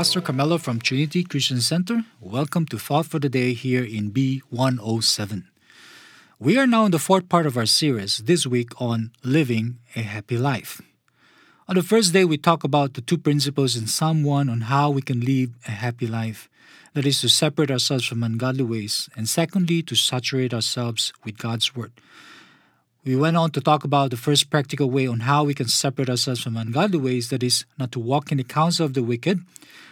Pastor Carmelo from Trinity Christian Center. Welcome to Thought for the Day here in B107. We are now in the fourth part of our series this week on living a happy life. On the first day, we talk about the two principles in Psalm 1 on how we can live a happy life. That is, to separate ourselves from ungodly ways, and secondly, to saturate ourselves with God's Word. We went on to talk about the first practical way on how we can separate ourselves from ungodly ways, that is, not to walk in the counsel of the wicked.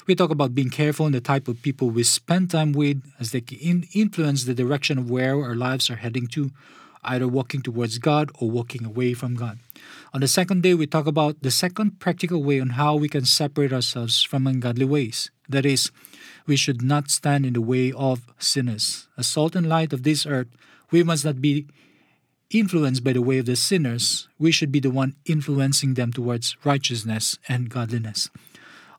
We talk about being careful in the type of people we spend time with as they can influence the direction of where our lives are heading to, either walking towards God or walking away from God. On the second day, we talk about the second practical way on how we can separate ourselves from ungodly ways. That is, we should not stand in the way of sinners. As salt and light of this earth, we must not be influenced by the way of the sinners, we should be the one influencing them towards righteousness and godliness.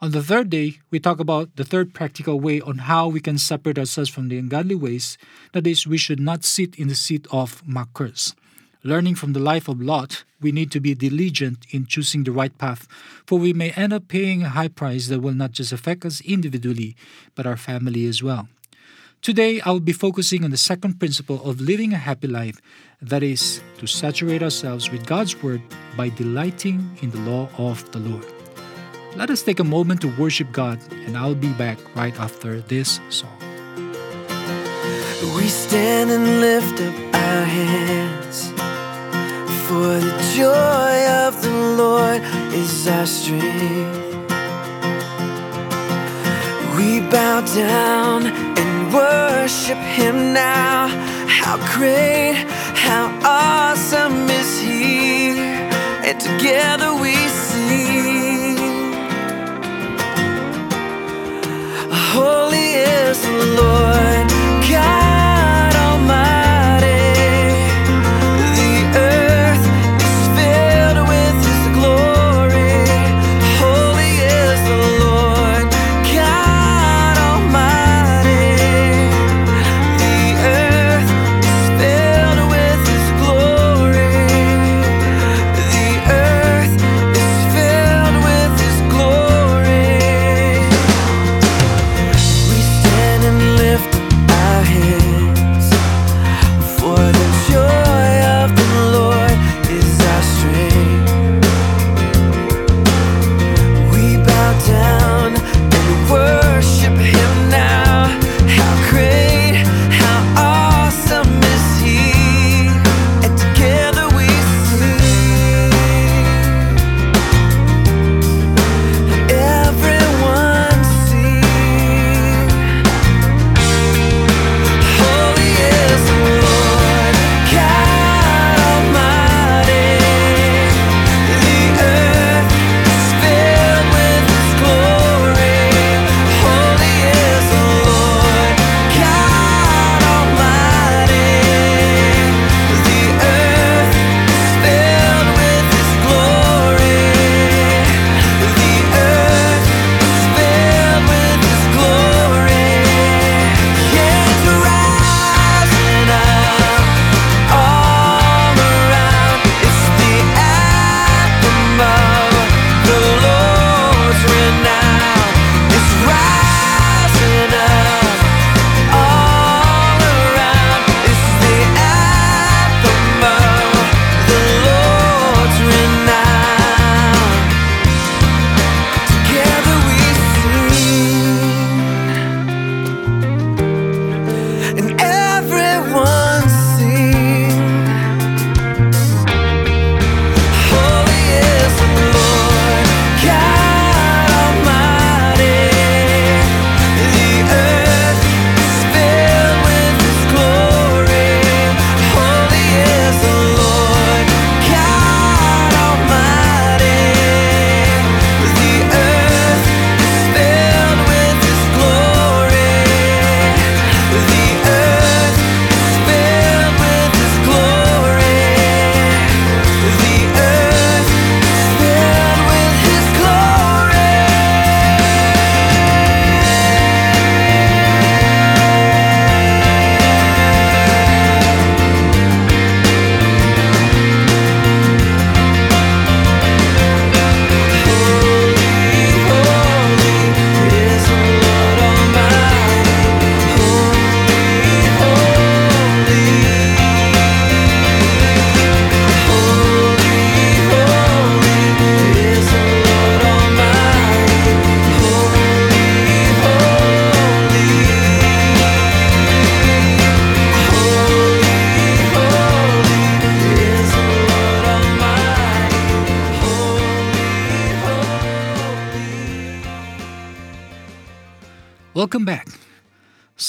On the third day, we talk about the third practical way on how we can separate ourselves from the ungodly ways. That is, we should not sit in the seat of mockers. Learning from the life of Lot, we need to be diligent in choosing the right path, for we may end up paying a high price that will not just affect us individually, but our family as well. Today, I will be focusing on the second principle of living a happy life that is, to saturate ourselves with God's Word by delighting in the law of the Lord. Let us take a moment to worship God, and I'll be back right after this song. We stand and lift up our hands, for the joy of the Lord is our strength. We bow down and worship Him now. How great, how awesome is He! And together we sing.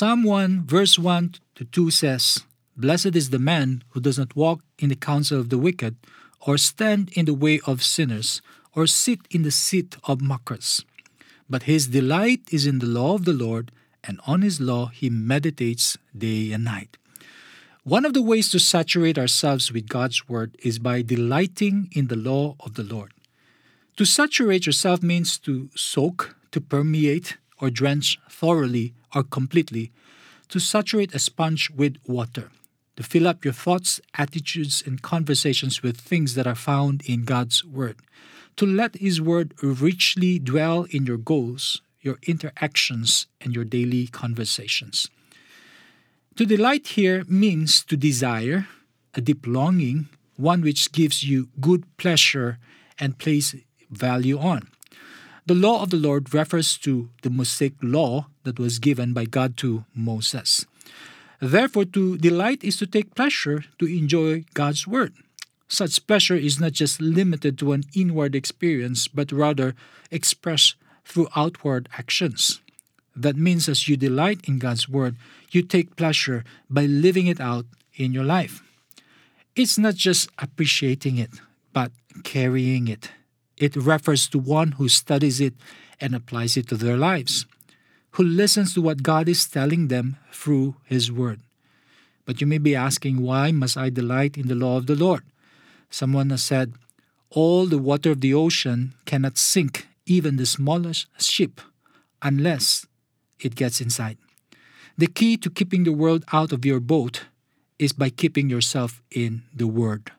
Psalm 1, verse 1 to 2 says, Blessed is the man who does not walk in the counsel of the wicked, or stand in the way of sinners, or sit in the seat of mockers. But his delight is in the law of the Lord, and on his law he meditates day and night. One of the ways to saturate ourselves with God's word is by delighting in the law of the Lord. To saturate yourself means to soak, to permeate, or drench thoroughly or completely, to saturate a sponge with water to fill up your thoughts, attitudes, and conversations with things that are found in God's Word, to let His Word richly dwell in your goals, your interactions, and your daily conversations. To delight here means to desire, a deep longing, one which gives you good pleasure and place value on. The law of the Lord refers to the Mosaic law that was given by God to Moses. Therefore, to delight is to take pleasure, to enjoy God's Word. Such pleasure is not just limited to an inward experience, but rather expressed through outward actions. That means as you delight in God's Word, you take pleasure by living it out in your life. It's not just appreciating it, but carrying it. It refers to one who studies it and applies it to their lives who listens to what God is telling them through His Word. But you may be asking, why must I delight in the law of the Lord? Someone has said, All the water of the ocean cannot sink even the smallest ship unless it gets inside. The key to keeping the world out of your boat is by keeping yourself in the Word.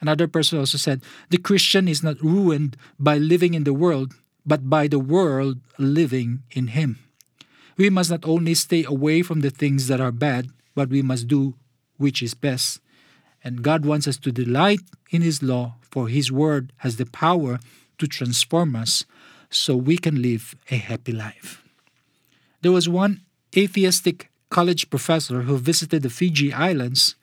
Another person also said, The Christian is not ruined by living in the world, but by the world living in Him. We must not only stay away from the things that are bad, but we must do which is best. And God wants us to delight in His law, for His word has the power to transform us so we can live a happy life. There was one atheistic college professor who visited the Fiji Islands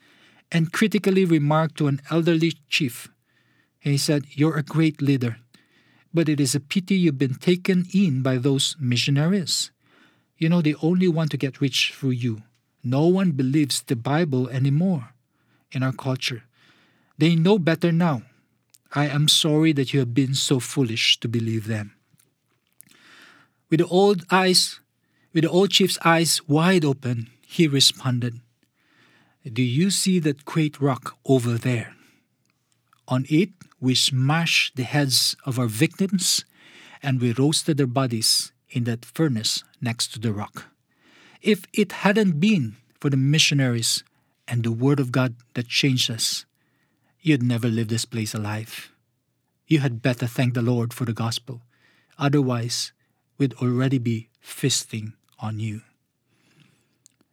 and critically remarked to an elderly chief. He said, You're a great leader but it is a pity you've been taken in by those missionaries. You know, they only want to get rich through you. No one believes the Bible anymore in our culture. They know better now. I am sorry that you have been so foolish to believe them. With the old eyes, with the old chief's eyes wide open, he responded, Do you see that great rock over there? On it we smashed the heads of our victims and we roasted their bodies in that furnace next to the rock. If it hadn't been for the missionaries and the Word of God that changed us, you'd never leave this place alive. You had better thank the Lord for the gospel. Otherwise, we'd already be feasting on you.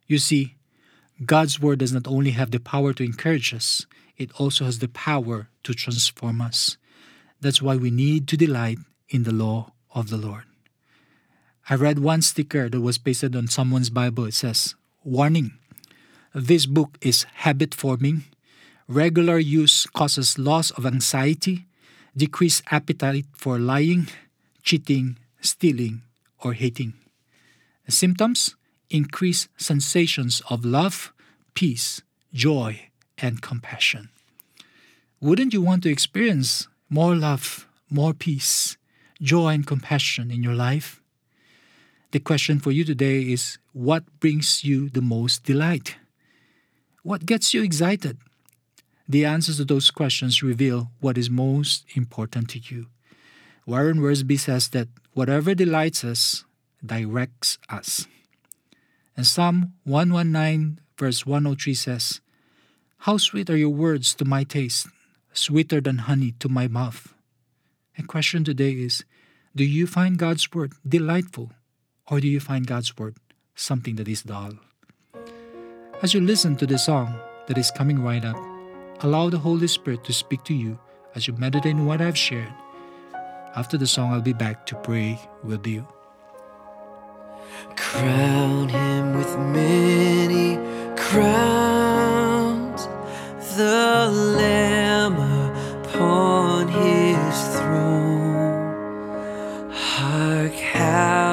You see, God's Word does not only have the power to encourage us, it also has the power to transform us. That's why we need to delight in the law of the Lord. I read one sticker that was pasted on someone's Bible. It says, Warning, this book is habit forming. Regular use causes loss of anxiety, decreased appetite for lying, cheating, stealing, or hating. Symptoms increase sensations of love, peace, joy, and compassion. Wouldn't you want to experience more love, more peace, joy, and compassion in your life? The question for you today is what brings you the most delight? What gets you excited? The answers to those questions reveal what is most important to you. Warren Wiersbe says that whatever delights us directs us. And Psalm 119, verse 103 says, how sweet are your words to my taste, sweeter than honey to my mouth. A question today is Do you find God's word delightful, or do you find God's word something that is dull? As you listen to the song that is coming right up, allow the Holy Spirit to speak to you as you meditate on what I've shared. After the song, I'll be back to pray with you. Crown him with many crowns the Lamb upon his throne. Hark how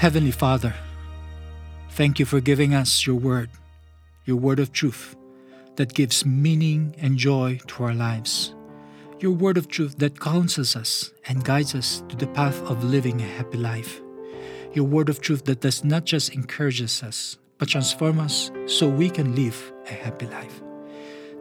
Heavenly Father, thank you for giving us your word, your word of truth that gives meaning and joy to our lives. Your word of truth that counsels us and guides us to the path of living a happy life. Your word of truth that does not just encourage us, but transform us so we can live a happy life.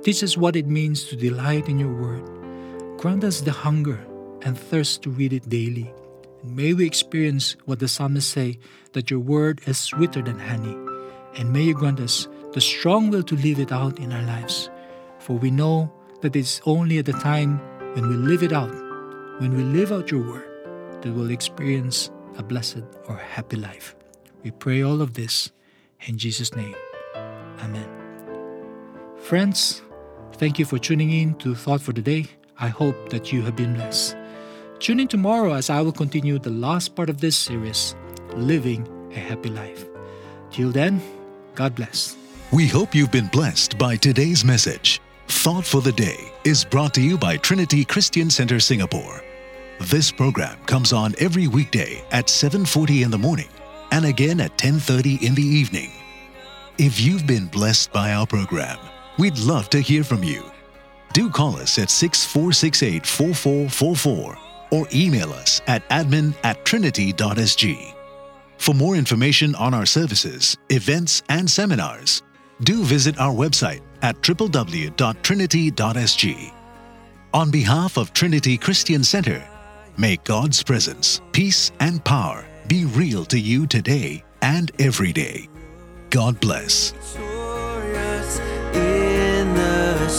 Teach us what it means to delight in your word. Grant us the hunger and thirst to read it daily. And may we experience what the psalmists say that your word is sweeter than honey. And may you grant us the strong will to live it out in our lives. For we know that it's only at the time when we live it out, when we live out your word, that we'll experience a blessed or happy life. We pray all of this in Jesus' name. Amen. Friends, thank you for tuning in to Thought for the Day. I hope that you have been blessed. Tune in tomorrow as I will continue the last part of this series, Living a Happy Life. Till then, God bless. We hope you've been blessed by today's message. Thought for the Day is brought to you by Trinity Christian Center Singapore. This program comes on every weekday at 7:40 in the morning and again at 10:30 in the evening. If you've been blessed by our program, we'd love to hear from you. Do call us at 6468 4444 or email us at admin at trinity.sg. For more information on our services, events, and seminars, do visit our website at www.trinity.sg. On behalf of Trinity Christian Center, may God's presence, peace, and power be real to you today and every day. God bless. in the